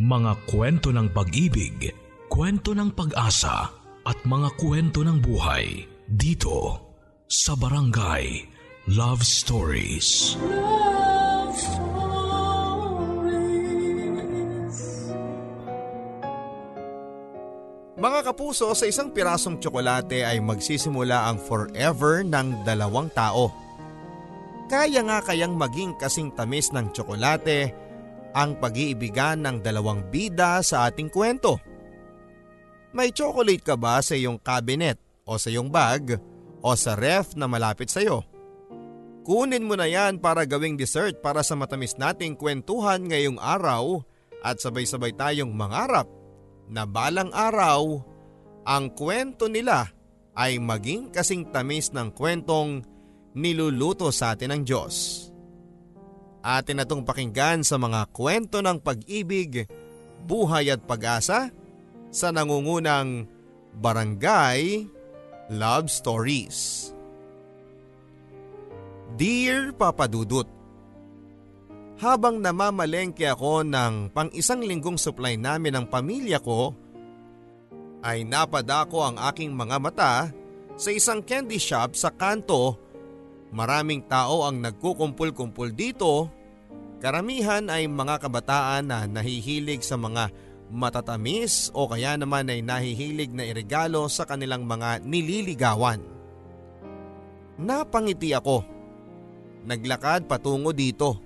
Mga kwento ng pag-ibig, kwento ng pag-asa at mga kwento ng buhay dito sa Barangay Love Stories. Love Stories. Mga kapuso, sa isang pirasong tsokolate ay magsisimula ang forever ng dalawang tao. Kaya nga kayang maging kasing tamis ng tsokolate ang pag-iibigan ng dalawang bida sa ating kwento. May chocolate ka ba sa iyong cabinet o sa iyong bag o sa ref na malapit sa iyo? Kunin mo na yan para gawing dessert para sa matamis nating kwentuhan ngayong araw at sabay-sabay tayong mangarap na balang araw ang kwento nila ay maging kasing tamis ng kwentong niluluto sa atin ng Diyos. Atin na itong pakinggan sa mga kwento ng pag-ibig, buhay at pag-asa sa nangungunang Barangay Love Stories. Dear Papa Dudut, Habang namamalengke ako ng pang isang linggong supply namin ng pamilya ko, ay napadako ang aking mga mata sa isang candy shop sa kanto Maraming tao ang nagkukumpul-kumpul dito. Karamihan ay mga kabataan na nahihilig sa mga matatamis o kaya naman ay nahihilig na iregalo sa kanilang mga nililigawan. Napangiti ako. Naglakad patungo dito.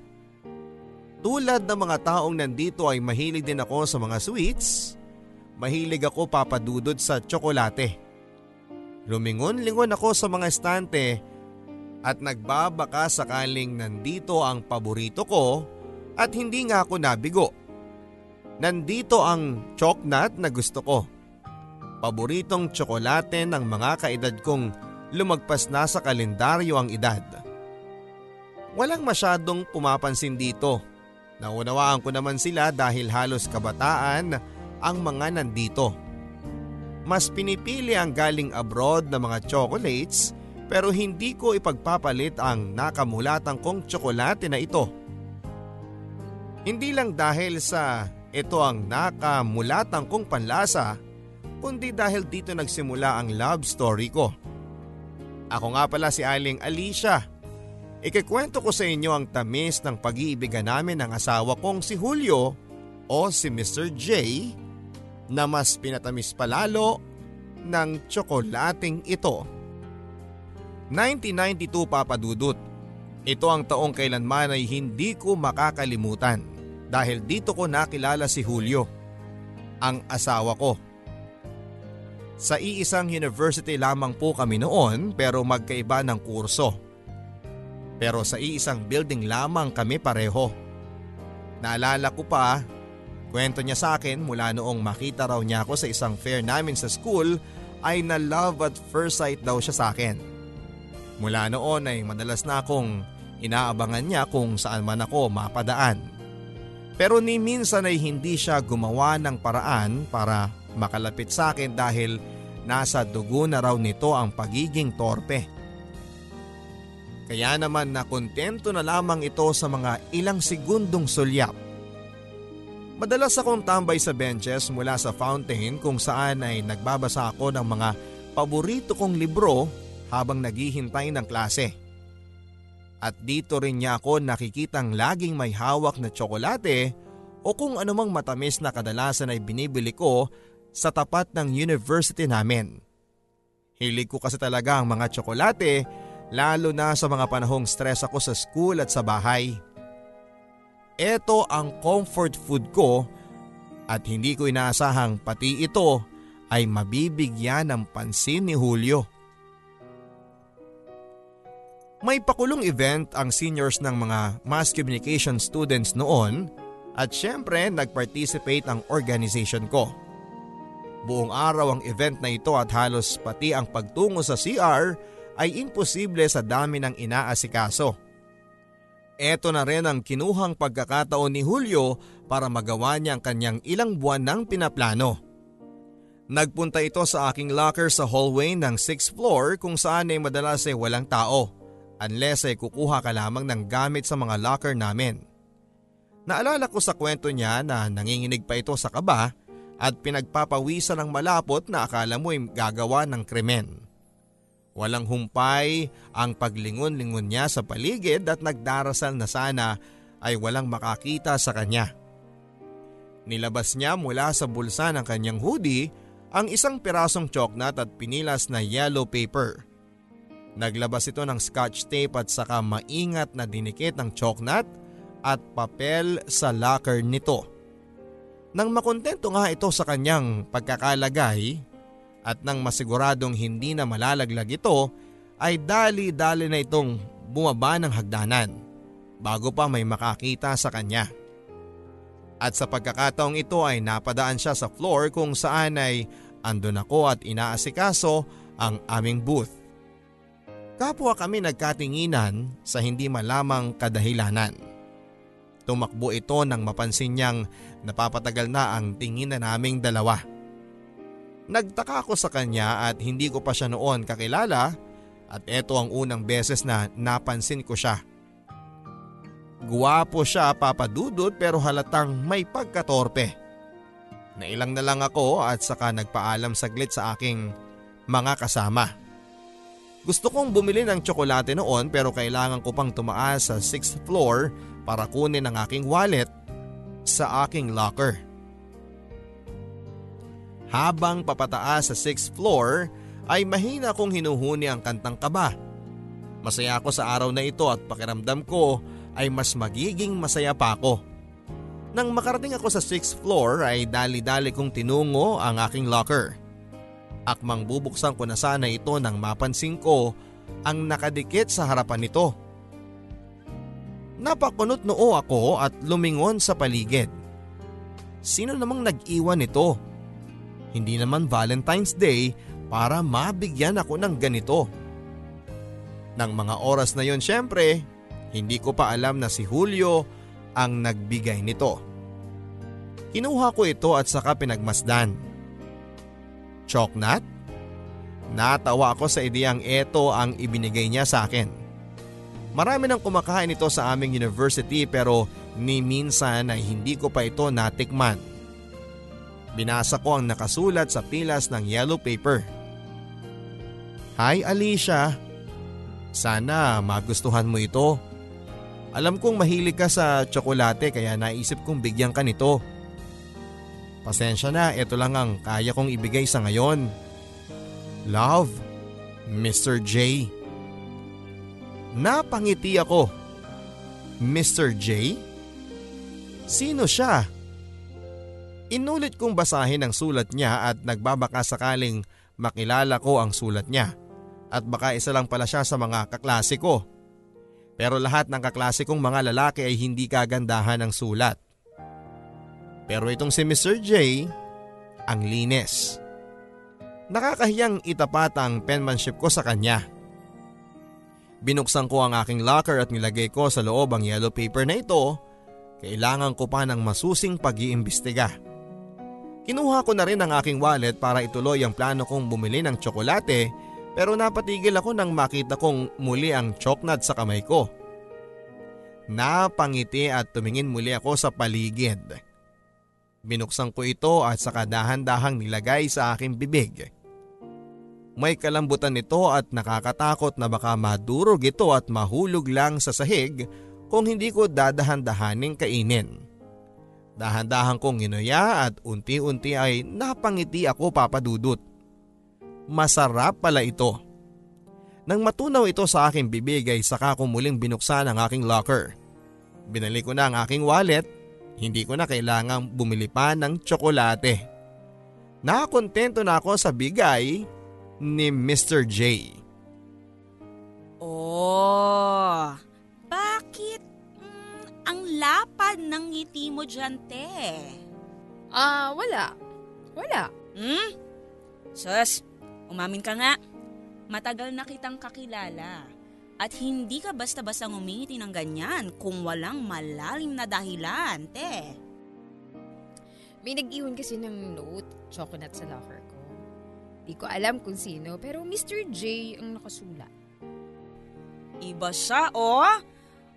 Tulad ng mga taong nandito ay mahilig din ako sa mga sweets. Mahilig ako papadudod sa tsokolate. Lumingon-lingon ako sa mga estante at nagbabaka sakaling nandito ang paborito ko at hindi nga ako nabigo. Nandito ang choknat na gusto ko. Paboritong tsokolate ng mga kaedad kong lumagpas na sa kalendaryo ang edad. Walang masyadong pumapansin dito. Naunawaan ko naman sila dahil halos kabataan ang mga nandito. Mas pinipili ang galing abroad na mga chocolates pero hindi ko ipagpapalit ang nakamulatang kong tsokolate na ito. Hindi lang dahil sa ito ang nakamulatang kong panlasa, kundi dahil dito nagsimula ang love story ko. Ako nga pala si Aling Alicia. Ikikwento ko sa inyo ang tamis ng pag-iibigan namin ng asawa kong si Julio o si Mr. J na mas pinatamis palalo ng tsokolating ito. 1992 papadudot. Ito ang taong kailanman ay hindi ko makakalimutan dahil dito ko nakilala si Julio, ang asawa ko. Sa iisang university lamang po kami noon pero magkaiba ng kurso. Pero sa iisang building lamang kami pareho. Naalala ko pa, kwento niya sa akin mula noong makita raw niya ako sa isang fair namin sa school ay na love at first sight daw siya sa akin. Mula noon ay madalas na akong inaabangan niya kung saan man ako mapadaan. Pero ni minsan ay hindi siya gumawa ng paraan para makalapit sa akin dahil nasa dugo na raw nito ang pagiging torpe. Kaya naman na kontento na lamang ito sa mga ilang segundong sulyap. Madalas akong tambay sa benches mula sa fountain kung saan ay nagbabasa ako ng mga paborito kong libro habang naghihintay ng klase. At dito rin niya ako nakikitang laging may hawak na tsokolate o kung anumang matamis na kadalasan ay binibili ko sa tapat ng university namin. Hilig ko kasi talaga ang mga tsokolate lalo na sa mga panahong stress ako sa school at sa bahay. Ito ang comfort food ko at hindi ko inaasahang pati ito ay mabibigyan ng pansin ni Julio. May pakulong event ang seniors ng mga mass communication students noon at syempre nag-participate ang organization ko. Buong araw ang event na ito at halos pati ang pagtungo sa CR ay imposible sa dami ng inaasikaso. Ito na rin ang kinuhang pagkakataon ni Julio para magawa niya ang kanyang ilang buwan ng pinaplano. Nagpunta ito sa aking locker sa hallway ng 6th floor kung saan ay madalas ay walang tao unless ay kukuha ka lamang ng gamit sa mga locker namin. Naalala ko sa kwento niya na nanginginig pa ito sa kaba at pinagpapawisan ng malapot na akala mo ay gagawa ng krimen. Walang humpay ang paglingon-lingon niya sa paligid at nagdarasal na sana ay walang makakita sa kanya. Nilabas niya mula sa bulsa ng kanyang hoodie ang isang pirasong choknat at pinilas na yellow paper. Naglabas ito ng scotch tape at saka maingat na dinikit ng choknat at papel sa locker nito. Nang makontento nga ito sa kanyang pagkakalagay at nang masiguradong hindi na malalaglag ito ay dali-dali na itong bumaba ng hagdanan bago pa may makakita sa kanya. At sa pagkakataong ito ay napadaan siya sa floor kung saan ay andun ako at inaasikaso ang aming booth. Kapwa kami nagkatinginan sa hindi malamang kadahilanan. Tumakbo ito nang mapansin niyang napapatagal na ang tingin na naming dalawa. Nagtaka ako sa kanya at hindi ko pa siya noon kakilala at ito ang unang beses na napansin ko siya. Guwapo siya papadudod pero halatang may pagkatorpe. Nailang na lang ako at saka nagpaalam saglit sa aking mga kasama. Gusto kong bumili ng tsokolate noon pero kailangan ko pang tumaas sa 6th floor para kunin ang aking wallet sa aking locker. Habang papataas sa 6th floor ay mahina kong hinuhuni ang kantang kaba. Masaya ako sa araw na ito at pakiramdam ko ay mas magiging masaya pa ako. Nang makarating ako sa 6th floor ay dali-dali kong tinungo ang aking locker. Akmang bubuksan ko na sana ito nang mapansin ko ang nakadikit sa harapan nito. Napakunot noo ako at lumingon sa paligid. Sino namang nag-iwan nito? Hindi naman Valentine's Day para mabigyan ako ng ganito. Nang mga oras na yon syempre, hindi ko pa alam na si Julio ang nagbigay nito. Kinuha ko ito at saka pinagmasdan. Choknat? Natawa ako sa ideyang ito ang ibinigay niya sa akin. Marami nang kumakain ito sa aming university pero ni minsan ay hindi ko pa ito natikman. Binasa ko ang nakasulat sa pilas ng yellow paper. Hi Alicia, sana magustuhan mo ito. Alam kong mahilig ka sa tsokolate kaya naisip kong bigyan ka nito. Pasensya na, ito lang ang kaya kong ibigay sa ngayon. Love, Mr. J. Napangiti ako. Mr. J? Sino siya? Inulit kong basahin ang sulat niya at nagbabaka sakaling makilala ko ang sulat niya. At baka isa lang pala siya sa mga kaklase ko. Pero lahat ng kaklase kong mga lalaki ay hindi kagandahan ng sulat. Pero itong si Mr. J, ang linis. Nakakahiyang itapat ang penmanship ko sa kanya. Binuksan ko ang aking locker at nilagay ko sa loob ang yellow paper na ito. Kailangan ko pa ng masusing pag-iimbestiga. Kinuha ko na rin ang aking wallet para ituloy ang plano kong bumili ng tsokolate pero napatigil ako nang makita kong muli ang choknat sa kamay ko. Napangiti at tumingin muli ako sa paligid. Binuksan ko ito at saka dahan-dahang nilagay sa aking bibig. May kalambutan nito at nakakatakot na baka madurog ito at mahulog lang sa sahig kung hindi ko dadahan-dahaning kainin. Dahan-dahan kong ginuya at unti-unti ay napangiti ako papadudot. Masarap pala ito. Nang matunaw ito sa aking bibig ay saka ko muling binuksan ang aking locker. Binalik ko na ang aking wallet, hindi ko na kailangang bumili pa ng tsokolate. Nakakontento na ako sa bigay ni Mr. J. Oh, bakit mm, ang lapad ng ngiti mo dyan, te? Ah, uh, wala. Wala. Hmm? Sus, umamin ka nga. Matagal na kitang kakilala. At hindi ka basta-basta ngumiti ng ganyan kung walang malalim na dahilan, te. May nag-iwan kasi ng note, chocolate sa locker ko. Di ko alam kung sino, pero Mr. J ang nakasulat. Iba siya, oh!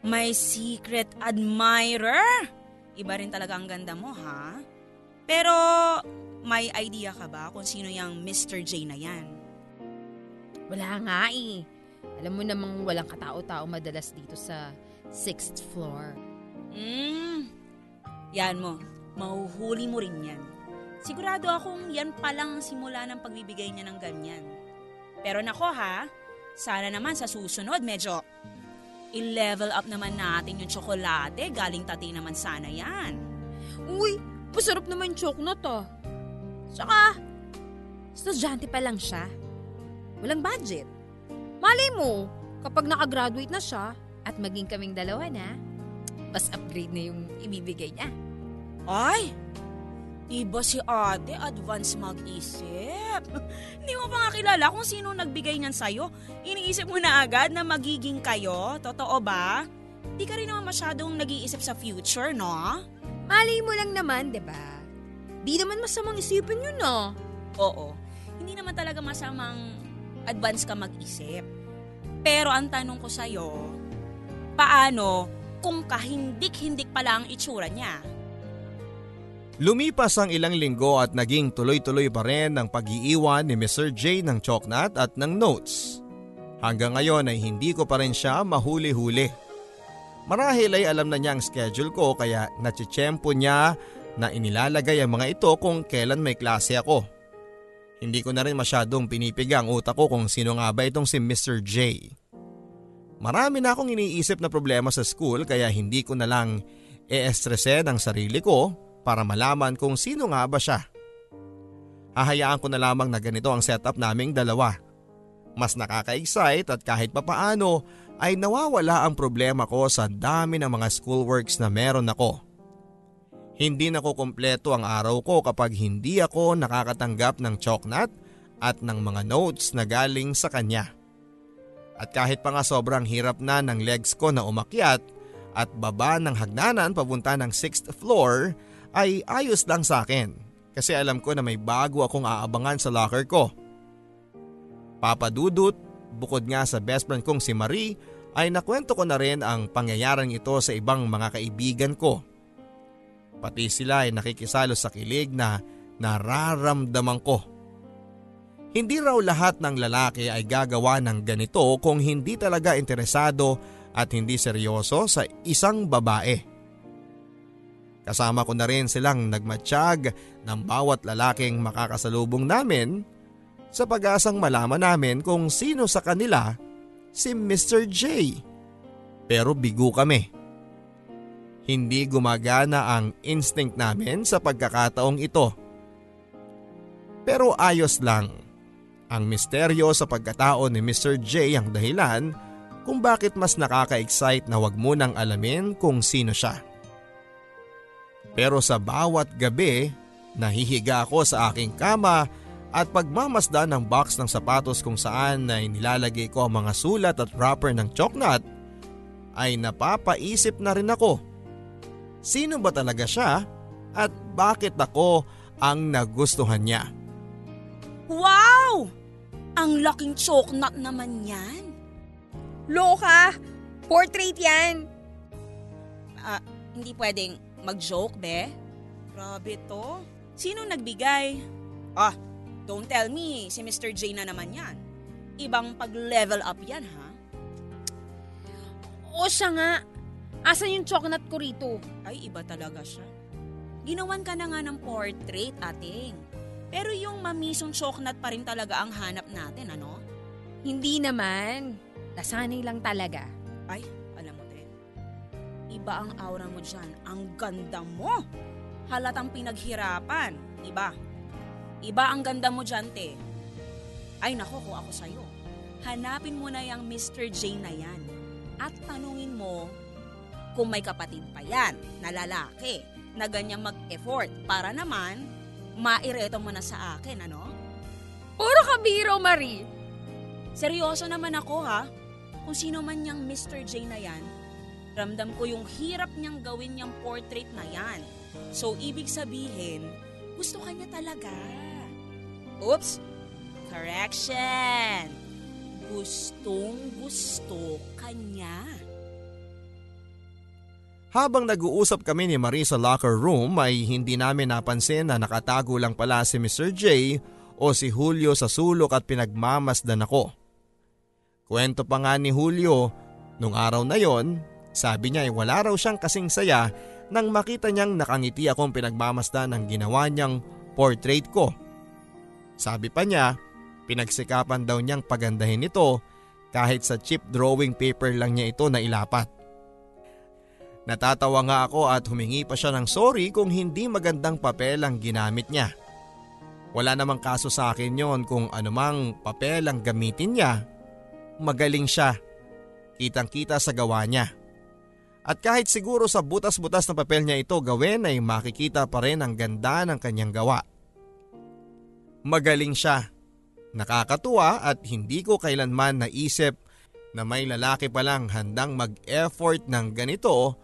May secret admirer! Iba rin talaga ang ganda mo, ha? Pero may idea ka ba kung sino yung Mr. J na yan? Wala nga eh. Alam mo namang walang katao-tao madalas dito sa sixth floor. Hmm, yan mo. Mahuhuli mo rin yan. Sigurado akong yan pa lang ang simula ng pagbibigay niya ng ganyan. Pero nako ha, sana naman sa susunod medyo i-level up naman natin yung tsokolate. Galing tati naman sana yan. Uy, masarap naman yung chocolate ah. Saka, estudyante pa lang siya. Walang budget. Malay mo, kapag nakagraduate na siya at maging kaming dalawa na, mas upgrade na yung ibibigay niya. Ay, iba si ate, advance mag-isip. Hindi mo pa nga kilala kung sino nagbigay niyan sa'yo. Iniisip mo na agad na magiging kayo, totoo ba? Di ka rin naman masyadong nag-iisip sa future, no? Malay mo lang naman, di ba? Di naman masamang isipin yun ah. Oo, hindi naman talaga masamang advance ka mag-isip. Pero ang tanong ko sa'yo, paano kung kahindik-hindik pala ang itsura niya? Lumipas ang ilang linggo at naging tuloy-tuloy pa rin ang pag-iiwan ni Mr. J ng choknat at ng notes. Hanggang ngayon ay hindi ko pa rin siya mahuli-huli. Marahil ay alam na niya ang schedule ko kaya natsitsyempo niya na inilalagay ang mga ito kung kailan may klase ako. Hindi ko na rin masyadong pinipiga ang utak ko kung sino nga ba itong si Mr. J. Marami na akong iniisip na problema sa school kaya hindi ko na lang e-estresin ang sarili ko para malaman kung sino nga ba siya. Hahayaan ko na lamang na ganito ang setup naming dalawa. Mas nakaka-excite at kahit papaano ay nawawala ang problema ko sa dami ng mga schoolworks na meron ako. Hindi na ko kumpleto ang araw ko kapag hindi ako nakakatanggap ng choknat at ng mga notes na galing sa kanya. At kahit pa nga sobrang hirap na ng legs ko na umakyat at baba ng hagdanan papunta ng 6th floor ay ayos lang sa akin kasi alam ko na may bago akong aabangan sa locker ko. Papadudot, bukod nga sa best friend kong si Marie ay nakwento ko na rin ang pangyayaring ito sa ibang mga kaibigan ko. Pati sila ay nakikisalo sa kilig na nararamdaman ko. Hindi raw lahat ng lalaki ay gagawa ng ganito kung hindi talaga interesado at hindi seryoso sa isang babae. Kasama ko na rin silang nagmatsyag ng bawat lalaking makakasalubong namin sa pag-asang malaman namin kung sino sa kanila si Mr. J. Pero bigo kami. Hindi gumagana ang instinct namin sa pagkakataong ito. Pero ayos lang. Ang misteryo sa pagkatao ni Mr. J ang dahilan kung bakit mas nakaka-excite na wag mo nang alamin kung sino siya. Pero sa bawat gabi, nahihiga ako sa aking kama at pagmamasdan ng box ng sapatos kung saan na nilalagay ko ang mga sulat at wrapper ng choknat, ay napapaisip na rin ako. Sino ba talaga siya at bakit ako ang nagustuhan niya? Wow! Ang laking choknat naman yan. Loka! Portrait yan! Ah, hindi pwedeng mag-joke, be? Grabe to. Sino nagbigay? Ah, don't tell me, si Mr. J na naman yan. Ibang pag-level up yan, ha? O siya nga. Asan yung chocolate ko rito? Ay, iba talaga siya. Ginawan ka na nga ng portrait, ating. Pero yung mamisong choknat pa rin talaga ang hanap natin, ano? Hindi naman. Nasanay lang talaga. Ay, alam mo, Ten. Iba ang aura mo dyan. Ang ganda mo. Halatang pinaghirapan. Iba. Iba ang ganda mo dyan, te. Ay, nako ko ako sa'yo. Hanapin mo na yung Mr. J na yan. At tanungin mo kung may kapatid pa yan na lalaki na ganyan mag-effort para naman maireto mo na sa akin, ano? Puro ka biro, Marie. Seryoso naman ako ha. Kung sino man niyang Mr. J na yan, ramdam ko yung hirap niyang gawin niyang portrait na yan. So, ibig sabihin, gusto ka niya talaga. Oops! Correction! Gustong gusto ka niya. Habang nag-uusap kami ni Marie sa locker room ay hindi namin napansin na nakatago lang pala si Mr. J o si Julio sa sulok at pinagmamasdan ako. Kwento pa nga ni Julio, nung araw na yon, sabi niya ay wala raw siyang kasing saya nang makita niyang nakangiti akong pinagmamasdan ng ginawa niyang portrait ko. Sabi pa niya, pinagsikapan daw niyang pagandahin ito kahit sa cheap drawing paper lang niya ito na ilapat. Natatawa nga ako at humingi pa siya ng sorry kung hindi magandang papel ang ginamit niya. Wala namang kaso sa akin yon kung anumang papel ang gamitin niya. Magaling siya. Kitang kita sa gawa niya. At kahit siguro sa butas-butas na papel niya ito gawin ay makikita pa rin ang ganda ng kanyang gawa. Magaling siya. Nakakatuwa at hindi ko kailanman naisip na may lalaki palang handang mag-effort ng ganito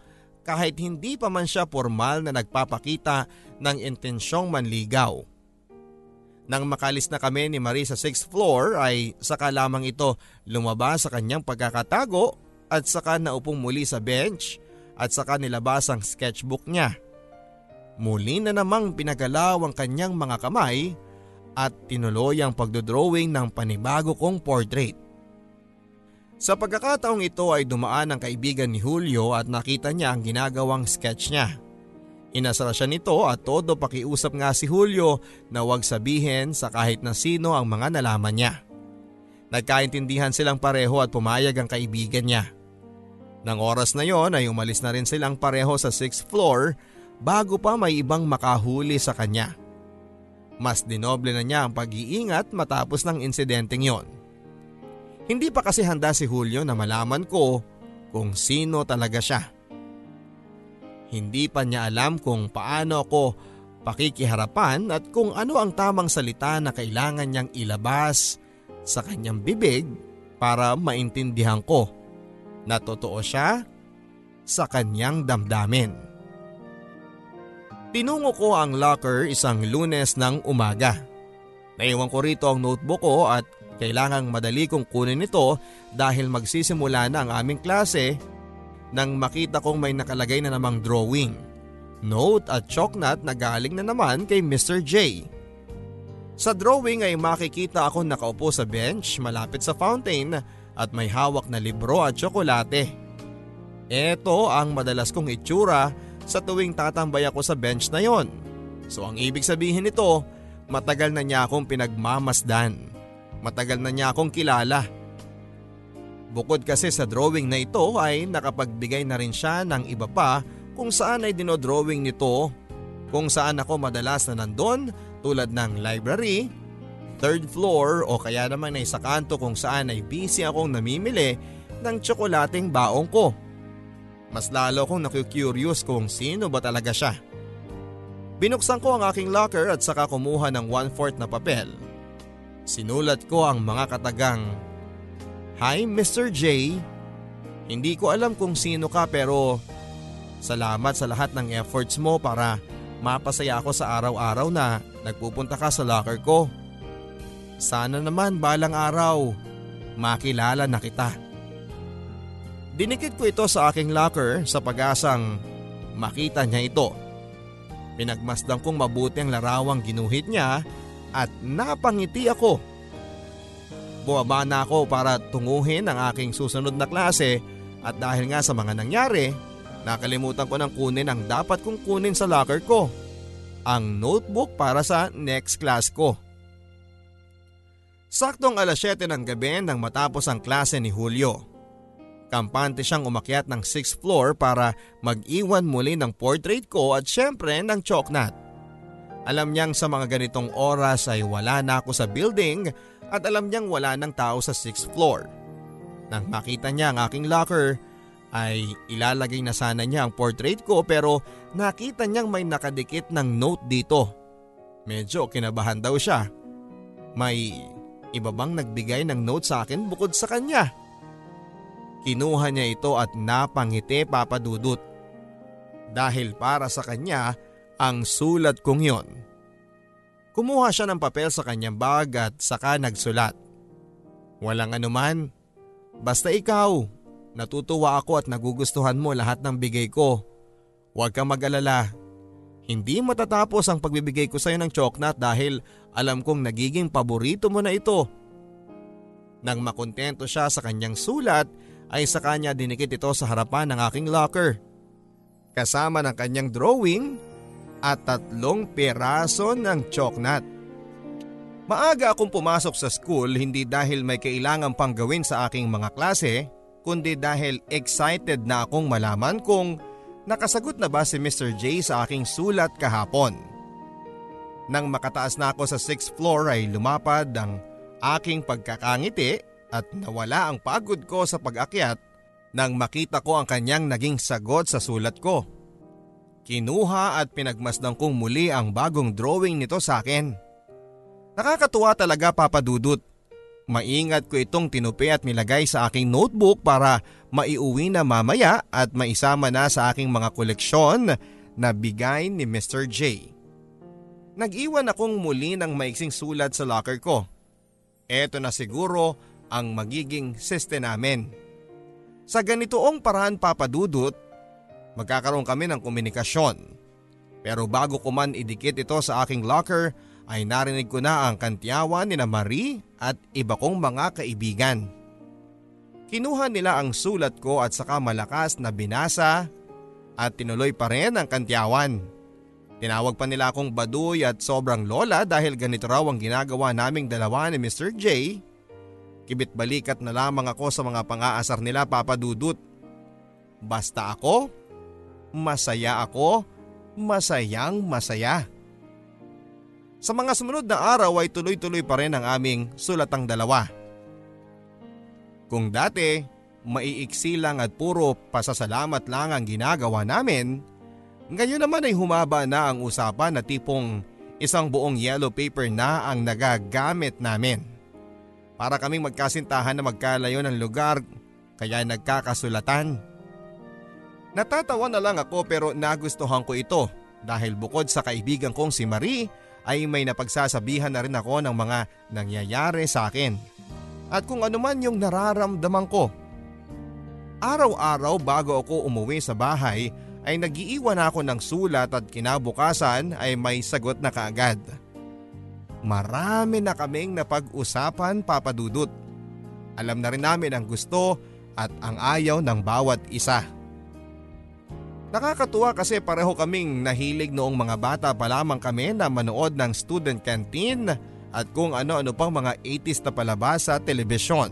kahit hindi pa man siya formal na nagpapakita ng intensyong manligaw. Nang makalis na kami ni Marie sa 6th floor ay saka lamang ito lumabas sa kanyang pagkakatago at saka naupong muli sa bench at saka nilabas ang sketchbook niya. Muli na namang pinagalaw ang kanyang mga kamay at tinuloy ang pagdodrawing ng panibago kong portrait. Sa pagkakataong ito ay dumaan ang kaibigan ni Julio at nakita niya ang ginagawang sketch niya. Inasara siya nito at todo pakiusap nga si Julio na huwag sabihin sa kahit na sino ang mga nalaman niya. Nagkaintindihan silang pareho at pumayag ang kaibigan niya. Nang oras na yon ay umalis na rin silang pareho sa 6th floor bago pa may ibang makahuli sa kanya. Mas dinoble na niya ang pag-iingat matapos ng insidenteng yon. Hindi pa kasi handa si Julio na malaman ko kung sino talaga siya. Hindi pa niya alam kung paano ako pakikiharapan at kung ano ang tamang salita na kailangan niyang ilabas sa kanyang bibig para maintindihan ko na totoo siya sa kanyang damdamin. Tinungo ko ang locker isang lunes ng umaga. Naiwan ko rito ang notebook ko at kailangang madali kong kunin ito dahil magsisimula na ang aming klase nang makita kong may nakalagay na namang drawing, note at choknat na galing na naman kay Mr. J. Sa drawing ay makikita ako nakaupo sa bench malapit sa fountain at may hawak na libro at tsokolate. Ito ang madalas kong itsura sa tuwing tatambay ako sa bench na yon. So ang ibig sabihin nito, matagal na niya akong pinagmamasdan. Matagal na niya akong kilala. Bukod kasi sa drawing na ito ay nakapagbigay na rin siya ng iba pa kung saan ay dinodrawing nito kung saan ako madalas na nandun tulad ng library, third floor o kaya naman ay sa kanto kung saan ay busy akong namimili ng tsokolating baong ko. Mas lalo akong naku-curious kung sino ba talaga siya. Binuksan ko ang aking locker at saka kumuha ng one-fourth na papel Sinulat ko ang mga katagang Hi Mr. J, hindi ko alam kung sino ka pero salamat sa lahat ng efforts mo para mapasaya ako sa araw-araw na nagpupunta ka sa locker ko. Sana naman balang araw makilala na kita. Dinikit ko ito sa aking locker sa pag-asang makita niya ito. Pinagmasdan kong mabuti ang larawang ginuhit niya at napangiti ako. Buwaba na ako para tunguhin ang aking susunod na klase at dahil nga sa mga nangyari, nakalimutan ko ng kunin ang dapat kong kunin sa locker ko. Ang notebook para sa next class ko. Saktong alas 7 ng gabi nang matapos ang klase ni Julio. Kampante siyang umakyat ng 6th floor para mag-iwan muli ng portrait ko at syempre ng choknat. Alam niyang sa mga ganitong oras ay wala na ako sa building at alam niyang wala ng tao sa 6th floor. Nang makita niya ang aking locker ay ilalagay na sana niya ang portrait ko pero nakita niyang may nakadikit ng note dito. Medyo kinabahan daw siya. May iba bang nagbigay ng note sa akin bukod sa kanya? Kinuha niya ito at napangiti papadudot. Dahil para sa kanya ang sulat kong yon. Kumuha siya ng papel sa kanyang bag at saka nagsulat. Walang anuman, basta ikaw, natutuwa ako at nagugustuhan mo lahat ng bigay ko. Huwag kang mag-alala. Hindi matatapos ang pagbibigay ko sa iyo ng choknat dahil alam kong nagiging paborito mo na ito. Nang makontento siya sa kanyang sulat ay sa kanya dinikit ito sa harapan ng aking locker. Kasama ng kanyang drawing at tatlong peraso ng choknat. Maaga akong pumasok sa school hindi dahil may kailangan pang gawin sa aking mga klase, kundi dahil excited na akong malaman kung nakasagot na ba si Mr. J sa aking sulat kahapon. Nang makataas na ako sa 6th floor ay lumapad ang aking pagkakangiti at nawala ang pagod ko sa pag-akyat nang makita ko ang kanyang naging sagot sa sulat ko. Kinuha at pinagmasdan kong muli ang bagong drawing nito sa akin. Nakakatuwa talaga papadudot. Maingat ko itong tinupi at nilagay sa aking notebook para maiuwi na mamaya at maisama na sa aking mga koleksyon na bigay ni Mr. J. Nag-iwan akong muli ng maiksing sulat sa locker ko. Ito na siguro ang magiging siste namin. Sa ganitoong paraan papadudot, magkakaroon kami ng komunikasyon. Pero bago ko man idikit ito sa aking locker ay narinig ko na ang kantiyawan ni na Marie at iba kong mga kaibigan. Kinuha nila ang sulat ko at saka malakas na binasa at tinuloy pa rin ang kantiyawan. Tinawag pa nila akong baduy at sobrang lola dahil ganito raw ang ginagawa naming dalawa ni Mr. J. Kibit balikat na lamang ako sa mga pang-aasar nila papadudot. Basta ako, masaya ako, masayang masaya. Sa mga sumunod na araw ay tuloy-tuloy pa rin ang aming sulatang dalawa. Kung dati, maiiksi lang at puro pasasalamat lang ang ginagawa namin, ngayon naman ay humaba na ang usapan na tipong isang buong yellow paper na ang nagagamit namin. Para kaming magkasintahan na magkalayo ng lugar kaya nagkakasulatan. Natatawa na lang ako pero nagustuhan ko ito dahil bukod sa kaibigan kong si Marie ay may napagsasabihan na rin ako ng mga nangyayari sa akin at kung ano man yung nararamdaman ko. Araw-araw bago ako umuwi sa bahay ay nagiiwan ako ng sulat at kinabukasan ay may sagot na kaagad. Marami na kaming napag-usapan papadudot. Alam na rin namin ang gusto at ang ayaw ng bawat isa. Nakakatuwa kasi pareho kaming nahilig noong mga bata pa lamang kami na manood ng student canteen at kung ano-ano pang mga 80s na palabas sa telebisyon.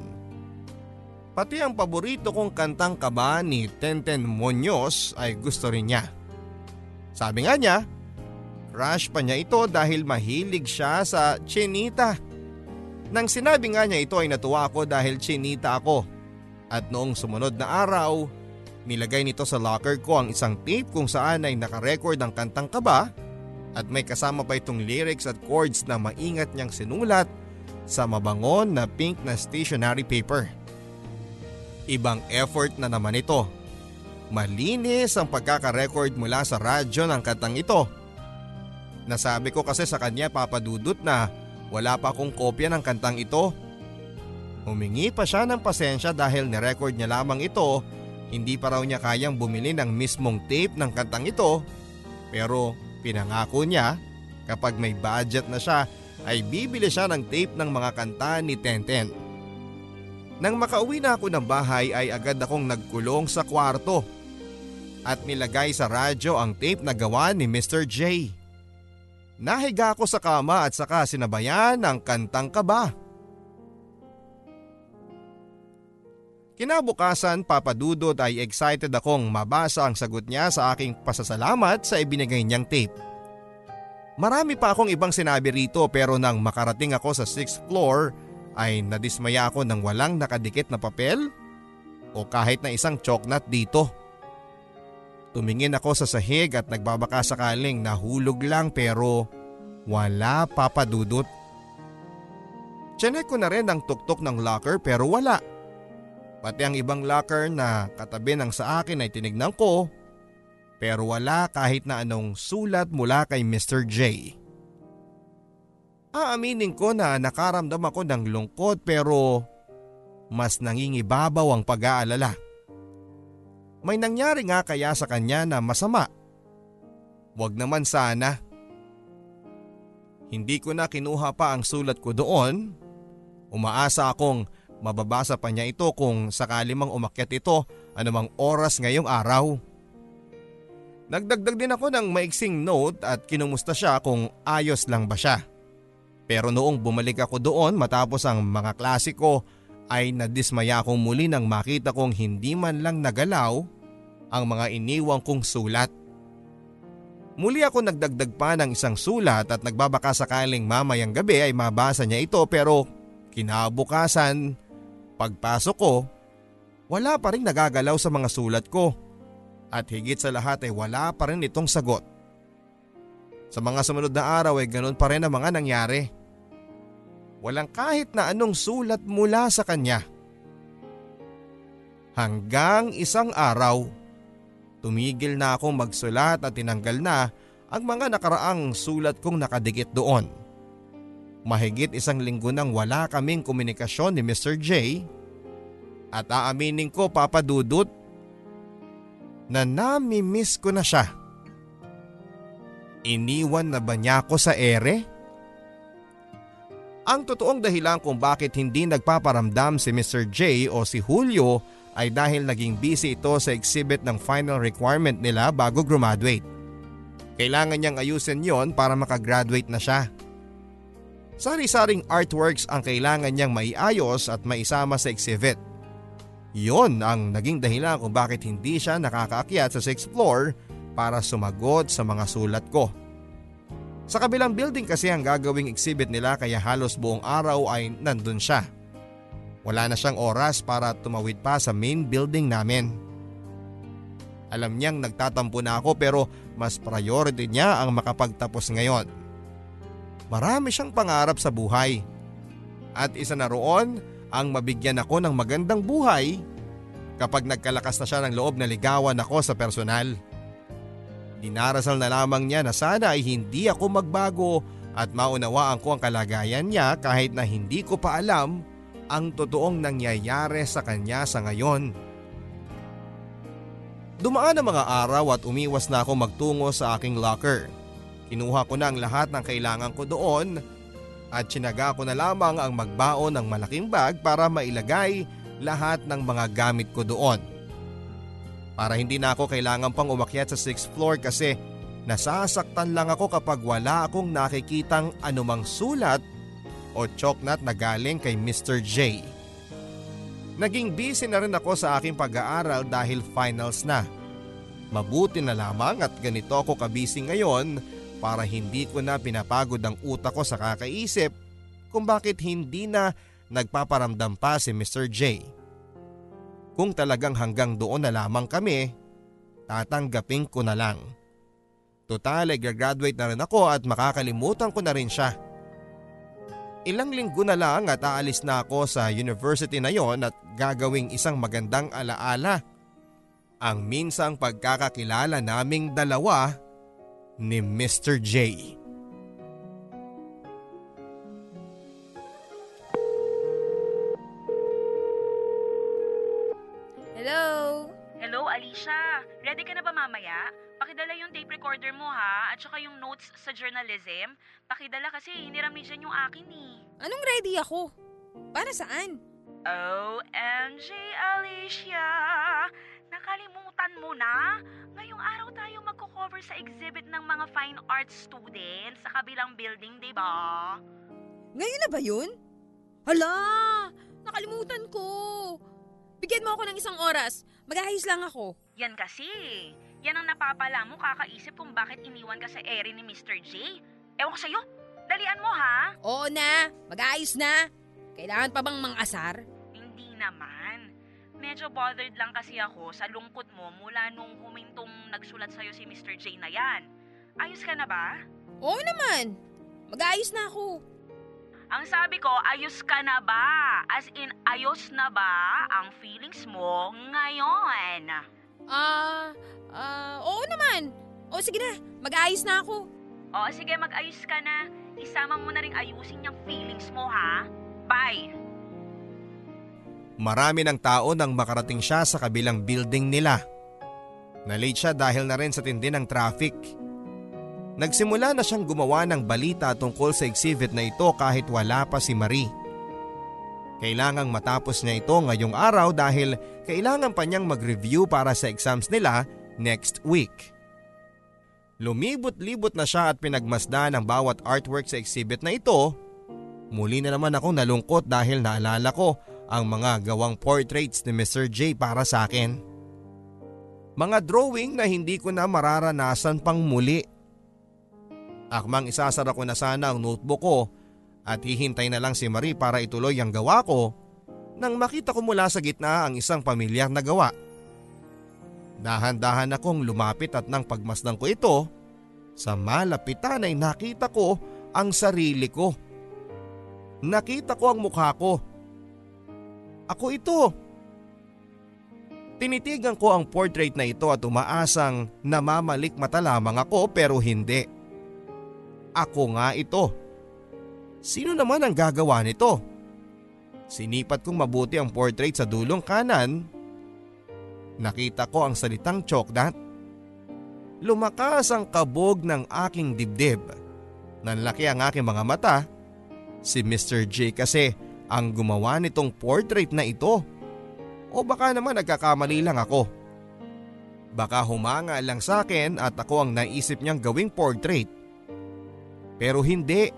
Pati ang paborito kong kantang kaba ni Tenten Munoz ay gusto rin niya. Sabi nga niya, crush pa niya ito dahil mahilig siya sa chinita. Nang sinabi nga niya ito ay natuwa ako dahil chinita ako. At noong sumunod na araw Nilagay nito sa locker ko ang isang tape kung saan ay nakarecord ang kantang kaba at may kasama pa itong lyrics at chords na maingat niyang sinulat sa mabangon na pink na stationery paper. Ibang effort na naman ito. Malinis ang pagkakarecord mula sa radyo ng kantang ito. Nasabi ko kasi sa kanya papadudot na wala pa akong kopya ng kantang ito. Humingi pa siya ng pasensya dahil nirecord niya lamang ito hindi pa raw niya kayang bumili ng mismong tape ng kantang ito pero pinangako niya kapag may budget na siya ay bibili siya ng tape ng mga kanta ni Tenten. Nang makauwi na ako ng bahay ay agad akong nagkulong sa kwarto at nilagay sa radyo ang tape na gawa ni Mr. J. Nahiga ako sa kama at saka sinabayan ng kantang kaba. Kinabukasan papadudod ay excited akong mabasa ang sagot niya sa aking pasasalamat sa ibinigay niyang tape. Marami pa akong ibang sinabi rito pero nang makarating ako sa 6th floor ay nadismaya ako nang walang nakadikit na papel o kahit na isang choknat dito. Tumingin ako sa sahig at nagbabaka sakaling nahulog lang pero wala papadudot. Chinek ko na rin ang tuktok ng locker pero wala. Pati ang ibang locker na katabi ng sa akin ay tinignan ko pero wala kahit na anong sulat mula kay Mr. J. Aaminin ko na nakaramdam ako ng lungkot pero mas nangingibabaw ang pag-aalala. May nangyari nga kaya sa kanya na masama Wag naman sana. Hindi ko na kinuha pa ang sulat ko doon. Umaasa akong mababasa pa niya ito kung sakali mang umakyat ito anumang oras ngayong araw. Nagdagdag din ako ng maiksing note at kinumusta siya kung ayos lang ba siya. Pero noong bumalik ako doon matapos ang mga klase ko ay nadismaya akong muli nang makita kong hindi man lang nagalaw ang mga iniwang kong sulat. Muli ako nagdagdag pa ng isang sulat at nagbabaka sakaling mamayang gabi ay mabasa niya ito pero kinabukasan, pagpasok ko, wala pa rin nagagalaw sa mga sulat ko. At higit sa lahat ay wala pa rin itong sagot. Sa mga sumunod na araw ay ganun pa rin ang mga nangyari. Walang kahit na anong sulat mula sa kanya. Hanggang isang araw, tumigil na akong magsulat at tinanggal na ang mga nakaraang sulat kong nakadikit doon. Mahigit isang linggo nang wala kaming komunikasyon ni Mr. J at aaminin ko papadudot na nami-miss ko na siya. Iniwan na ba niya ako sa ere? Ang totoong dahilan kung bakit hindi nagpaparamdam si Mr. J o si Julio ay dahil naging busy ito sa exhibit ng final requirement nila bago graduate. Kailangan niyang ayusin yon para makagraduate na siya. Sari-saring artworks ang kailangan niyang maiayos at maisama sa exhibit. Yon ang naging dahilan kung bakit hindi siya nakakaakyat sa 6th floor para sumagot sa mga sulat ko. Sa kabilang building kasi ang gagawing exhibit nila kaya halos buong araw ay nandun siya. Wala na siyang oras para tumawid pa sa main building namin. Alam niyang nagtatampo na ako pero mas priority niya ang makapagtapos ngayon. Marami siyang pangarap sa buhay. At isa na roon ang mabigyan ako ng magandang buhay kapag nagkalakas na siya ng loob na ligawan ako sa personal. Dinarasal na lamang niya na sana ay hindi ako magbago at maunawaan ko ang kalagayan niya kahit na hindi ko pa alam ang totoong nangyayari sa kanya sa ngayon. Dumaan ang mga araw at umiwas na ako magtungo sa aking locker. Kinuha ko na ang lahat ng kailangan ko doon at sinaga ko na lamang ang magbaon ng malaking bag para mailagay lahat ng mga gamit ko doon para hindi na ako kailangan pang umakyat sa 6th floor kasi nasasaktan lang ako kapag wala akong nakikitang anumang sulat o choknat na galing kay Mr. J. Naging busy na rin ako sa aking pag-aaral dahil finals na. Mabuti na lamang at ganito ako kabisi ngayon para hindi ko na pinapagod ang utak ko sa kakaisip kung bakit hindi na nagpaparamdam pa si Mr. J. Kung talagang hanggang doon na lamang kami, tatanggapin ko na lang. Total ay graduate na rin ako at makakalimutan ko na rin siya. Ilang linggo na lang at aalis na ako sa university na yon at gagawing isang magandang alaala. Ang minsang pagkakakilala naming dalawa ni Mr. J. Hello? Hello, Alicia. Ready ka na ba mamaya? Pakidala yung tape recorder mo ha, at saka yung notes sa journalism. Pakidala kasi hiniram ni Jen yung akin eh. Anong ready ako? Para saan? OMG, Alicia! Nakalimutan mo na? Ngayong araw tayo magko-cover sa exhibit ng mga fine arts students sa kabilang building, di ba? Ngayon na ba yun? Hala! Nakalimutan ko! Bigyan mo ako ng isang oras. Mag-ahis lang ako. Yan kasi. Yan ang napapala mo kakaisip kung bakit iniwan ka sa ere ni Mr. J. Ewan ko sa'yo. Dalian mo ha. Oo na. Mag-ayos na. Kailangan pa bang mang-asar? Hindi naman. Medyo bothered lang kasi ako sa lungkot mo mula nung humintong nagsulat sa'yo si Mr. J na yan. Ayos ka na ba? Oo naman. Mag-ayos na ako. Ang sabi ko, ayos ka na ba? As in, ayos na ba ang feelings mo ngayon? Ah, ah, oo naman. O sige na, mag-ayos na ako. O sige, mag-ayos ka na. Isama mo na rin ayusin yung feelings mo, ha? Bye! Marami ng tao nang makarating siya sa kabilang building nila. Nalate siya dahil na rin sa tindi ng traffic. Nagsimula na siyang gumawa ng balita tungkol sa exhibit na ito kahit wala pa si Marie. Kailangang matapos niya ito ngayong araw dahil kailangan pa niyang mag-review para sa exams nila next week. Lumibot-libot na siya at pinagmasdan ang bawat artwork sa exhibit na ito. Muli na naman akong nalungkot dahil naalala ko ang mga gawang portraits ni Mr. J para sa akin. Mga drawing na hindi ko na mararanasan pang muli. Akmang isasara ko na sana ang notebook ko at hihintay na lang si Marie para ituloy ang gawa ko nang makita ko mula sa gitna ang isang pamilyar na gawa. Dahan-dahan akong lumapit at nang pagmasdan ko ito, sa malapitan ay nakita ko ang sarili ko. Nakita ko ang mukha ko. Ako ito. Tinitigan ko ang portrait na ito at umaasang namamalik mata lamang ako pero hindi. Ako nga ito. Sino naman ang gagawa nito? Sinipat kong mabuti ang portrait sa dulong kanan Nakita ko ang salitang chokdat. Lumakas ang kabog ng aking dibdib. Nanlaki ang aking mga mata. Si Mr. J kasi ang gumawa nitong portrait na ito. O baka naman nagkakamali lang ako. Baka humanga lang sa akin at ako ang naisip niyang gawing portrait. Pero hindi.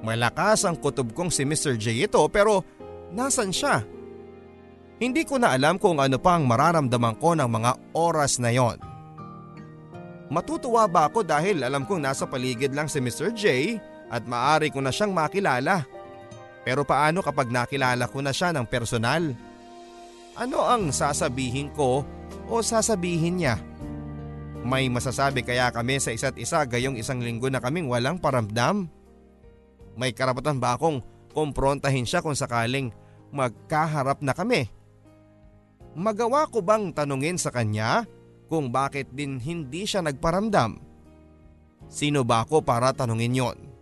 Malakas ang kutob kong si Mr. J ito pero nasan siya? Hindi ko na alam kung ano pa ang mararamdaman ko ng mga oras na yon. Matutuwa ba ako dahil alam kong nasa paligid lang si Mr. J at maari ko na siyang makilala. Pero paano kapag nakilala ko na siya ng personal? Ano ang sasabihin ko o sasabihin niya? May masasabi kaya kami sa isa't isa gayong isang linggo na kaming walang paramdam? May karapatan ba akong kumprontahin siya kung sakaling magkaharap na kami? Magawa ko bang tanungin sa kanya kung bakit din hindi siya nagparamdam? Sino ba ako para tanungin yon?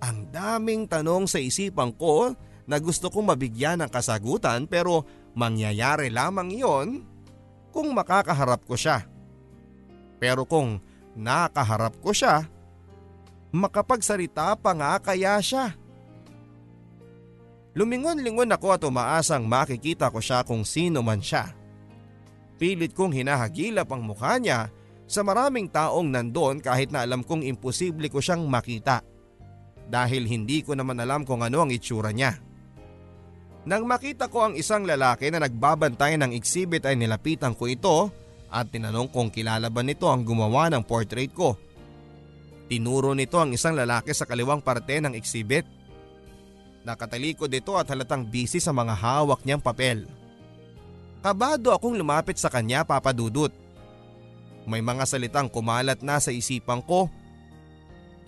Ang daming tanong sa isipan ko na gusto kong mabigyan ng kasagutan pero mangyayari lamang yon kung makakaharap ko siya. Pero kung nakaharap ko siya, makapagsalita pa nga kaya siya. Lumingon-lingon ako at umaasang makikita ko siya kung sino man siya. Pilit kong hinahagilap ang mukha niya sa maraming taong nandon kahit na alam kong imposible ko siyang makita. Dahil hindi ko naman alam kung ano ang itsura niya. Nang makita ko ang isang lalaki na nagbabantay ng exhibit ay nilapitan ko ito at tinanong kung kilala ba nito ang gumawa ng portrait ko. Tinuro nito ang isang lalaki sa kaliwang parte ng exhibit. Nakatalikod ito at halatang busy sa mga hawak niyang papel. Kabado akong lumapit sa kanya papadudot. May mga salitang kumalat na sa isipan ko.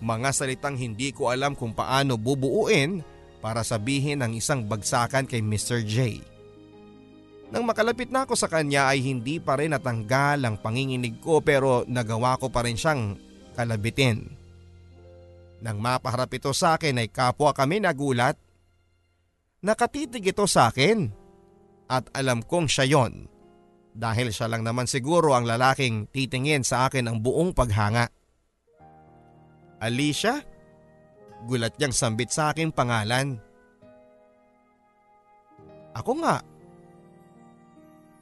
Mga salitang hindi ko alam kung paano bubuuin para sabihin ang isang bagsakan kay Mr. J. Nang makalapit na ako sa kanya ay hindi pa rin natanggal ang panginginig ko pero nagawa ko pa rin siyang kalabitin. Nang mapaharap ito sa akin ay kapwa kami nagulat. Nakatitig ito sa akin at alam kong siya yon dahil siya lang naman siguro ang lalaking titingin sa akin ang buong paghanga. Alicia? Gulat niyang sambit sa aking pangalan. Ako nga.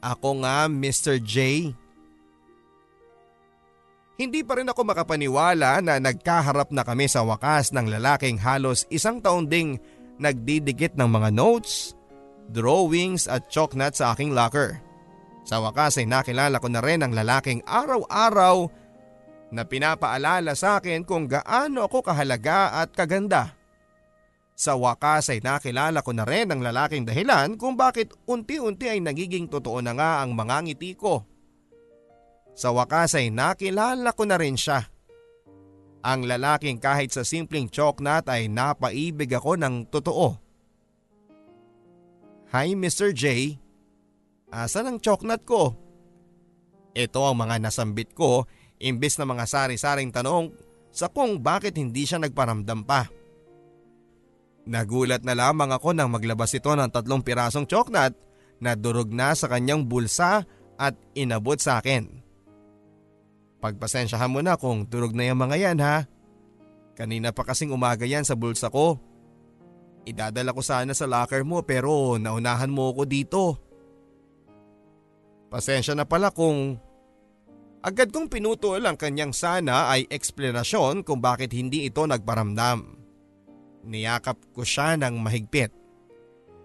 Ako nga Mr. J. Hindi pa rin ako makapaniwala na nagkaharap na kami sa wakas ng lalaking halos isang taon ding nagdidikit ng mga notes, drawings at choknat sa aking locker. Sa wakas ay nakilala ko na rin ang lalaking araw-araw na pinapaalala sa akin kung gaano ako kahalaga at kaganda. Sa wakas ay nakilala ko na rin ang lalaking dahilan kung bakit unti-unti ay nagiging totoo na nga ang mga ngiti ko sa wakas ay nakilala ko na rin siya. Ang lalaking kahit sa simpleng choknat ay napaibig ako ng totoo. Hi Mr. J, asan ang choknat ko? Ito ang mga nasambit ko imbes na mga sari-saring tanong sa kung bakit hindi siya nagparamdam pa. Nagulat na lamang ako nang maglabas ito ng tatlong pirasong choknat na durog na sa kanyang bulsa at inabot sa akin. Pagpasensyahan mo na kung turog na yung mga yan ha. Kanina pa kasing umaga yan sa bulsa ko. Idadala ko sana sa locker mo pero naunahan mo ako dito. Pasensya na pala kung agad kong pinutol ang kanyang sana ay eksplanasyon kung bakit hindi ito nagparamdam. Niyakap ko siya ng mahigpit.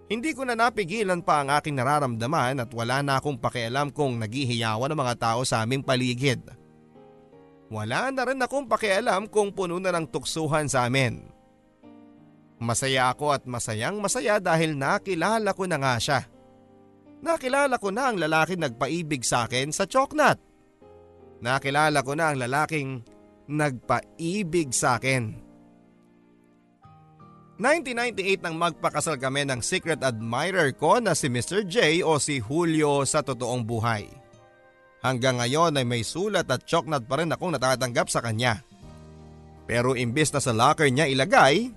Hindi ko na napigilan pa ang aking nararamdaman at wala na akong pakialam kung naghihiyawan ang mga tao sa aming paligid. Wala na rin akong pakialam kung puno na ng tuksuhan sa amin. Masaya ako at masayang masaya dahil nakilala ko na nga siya. Nakilala ko na ang lalaking nagpaibig sa akin sa Choknat. Nakilala ko na ang lalaking nagpaibig sa akin. 1998 nang magpakasal kami ng secret admirer ko na si Mr. J o si Julio sa totoong buhay. Hanggang ngayon ay may sulat at choknat pa rin akong natatanggap sa kanya. Pero imbis na sa locker niya ilagay,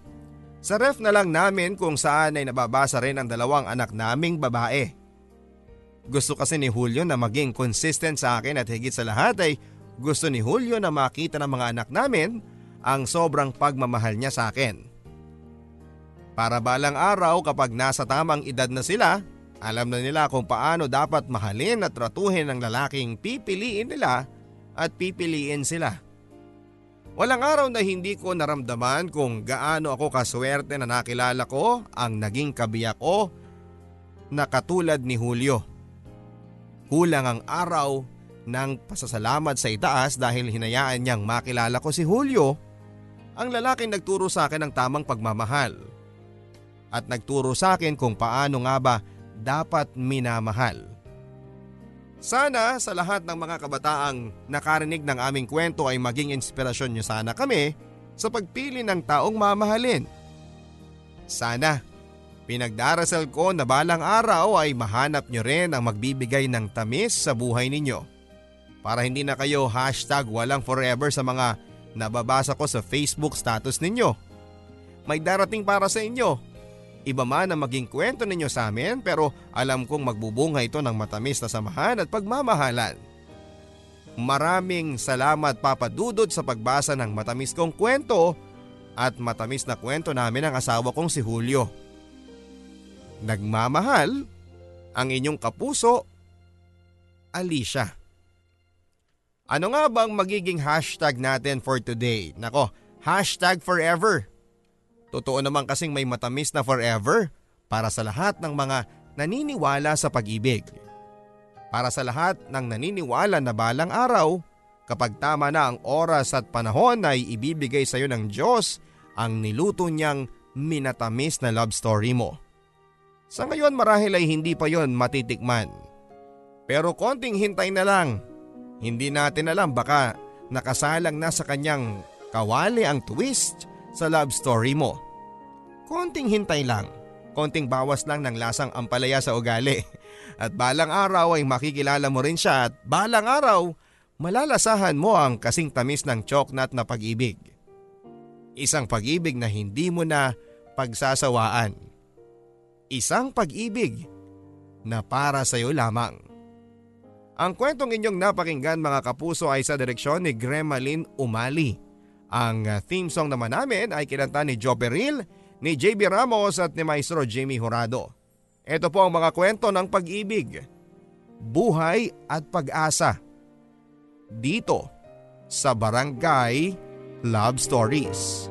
sa ref na lang namin kung saan ay nababasa rin ang dalawang anak naming babae. Gusto kasi ni Julio na maging consistent sa akin at higit sa lahat ay gusto ni Julio na makita ng mga anak namin ang sobrang pagmamahal niya sa akin. Para balang araw kapag nasa tamang edad na sila, alam na nila kung paano dapat mahalin at tratuhin ang lalaking pipiliin nila at pipiliin sila. Walang araw na hindi ko naramdaman kung gaano ako kaswerte na nakilala ko ang naging kabiyak ko na katulad ni Julio. Kulang ang araw ng pasasalamat sa itaas dahil hinayaan niyang makilala ko si Julio, ang lalaking nagturo sa akin ng tamang pagmamahal at nagturo sa akin kung paano nga ba dapat minamahal. Sana sa lahat ng mga kabataang nakarinig ng aming kwento ay maging inspirasyon niyo sana kami sa pagpili ng taong mamahalin. Sana pinagdarasal ko na balang araw ay mahanap niyo rin ang magbibigay ng tamis sa buhay ninyo. Para hindi na kayo hashtag walang forever sa mga nababasa ko sa Facebook status ninyo. May darating para sa inyo Iba man ang maging kwento ninyo sa amin pero alam kong magbubunga ito ng matamis na samahan at pagmamahalan. Maraming salamat Papa Dudod sa pagbasa ng matamis kong kwento at matamis na kwento namin ng asawa kong si Julio. Nagmamahal ang inyong kapuso, Alicia. Ano nga bang magiging hashtag natin for today? Nako, hashtag forever. Totoo naman kasing may matamis na forever para sa lahat ng mga naniniwala sa pag-ibig. Para sa lahat ng naniniwala na balang araw, kapag tama na ang oras at panahon ay ibibigay sa iyo ng Diyos ang niluto niyang minatamis na love story mo. Sa ngayon marahil ay hindi pa yon matitikman. Pero konting hintay na lang. Hindi natin alam baka nakasalang na sa kanyang kawali ang twist sa love story mo. Konting hintay lang, konting bawas lang ng lasang ampalaya sa ugali. At balang araw ay makikilala mo rin siya at balang araw malalasahan mo ang kasing tamis ng choknat na pag-ibig. Isang pag-ibig na hindi mo na pagsasawaan. Isang pag-ibig na para sa iyo lamang. Ang kwentong inyong napakinggan mga kapuso ay sa direksyon ni Gremaline Umali. Ang uh, theme song naman namin ay kinanta ni Joe Peril, ni JB Ramos at ni Maestro Jimmy Horado. Ito po ang mga kwento ng pag-ibig, buhay at pag-asa. Dito sa Barangay Love Stories.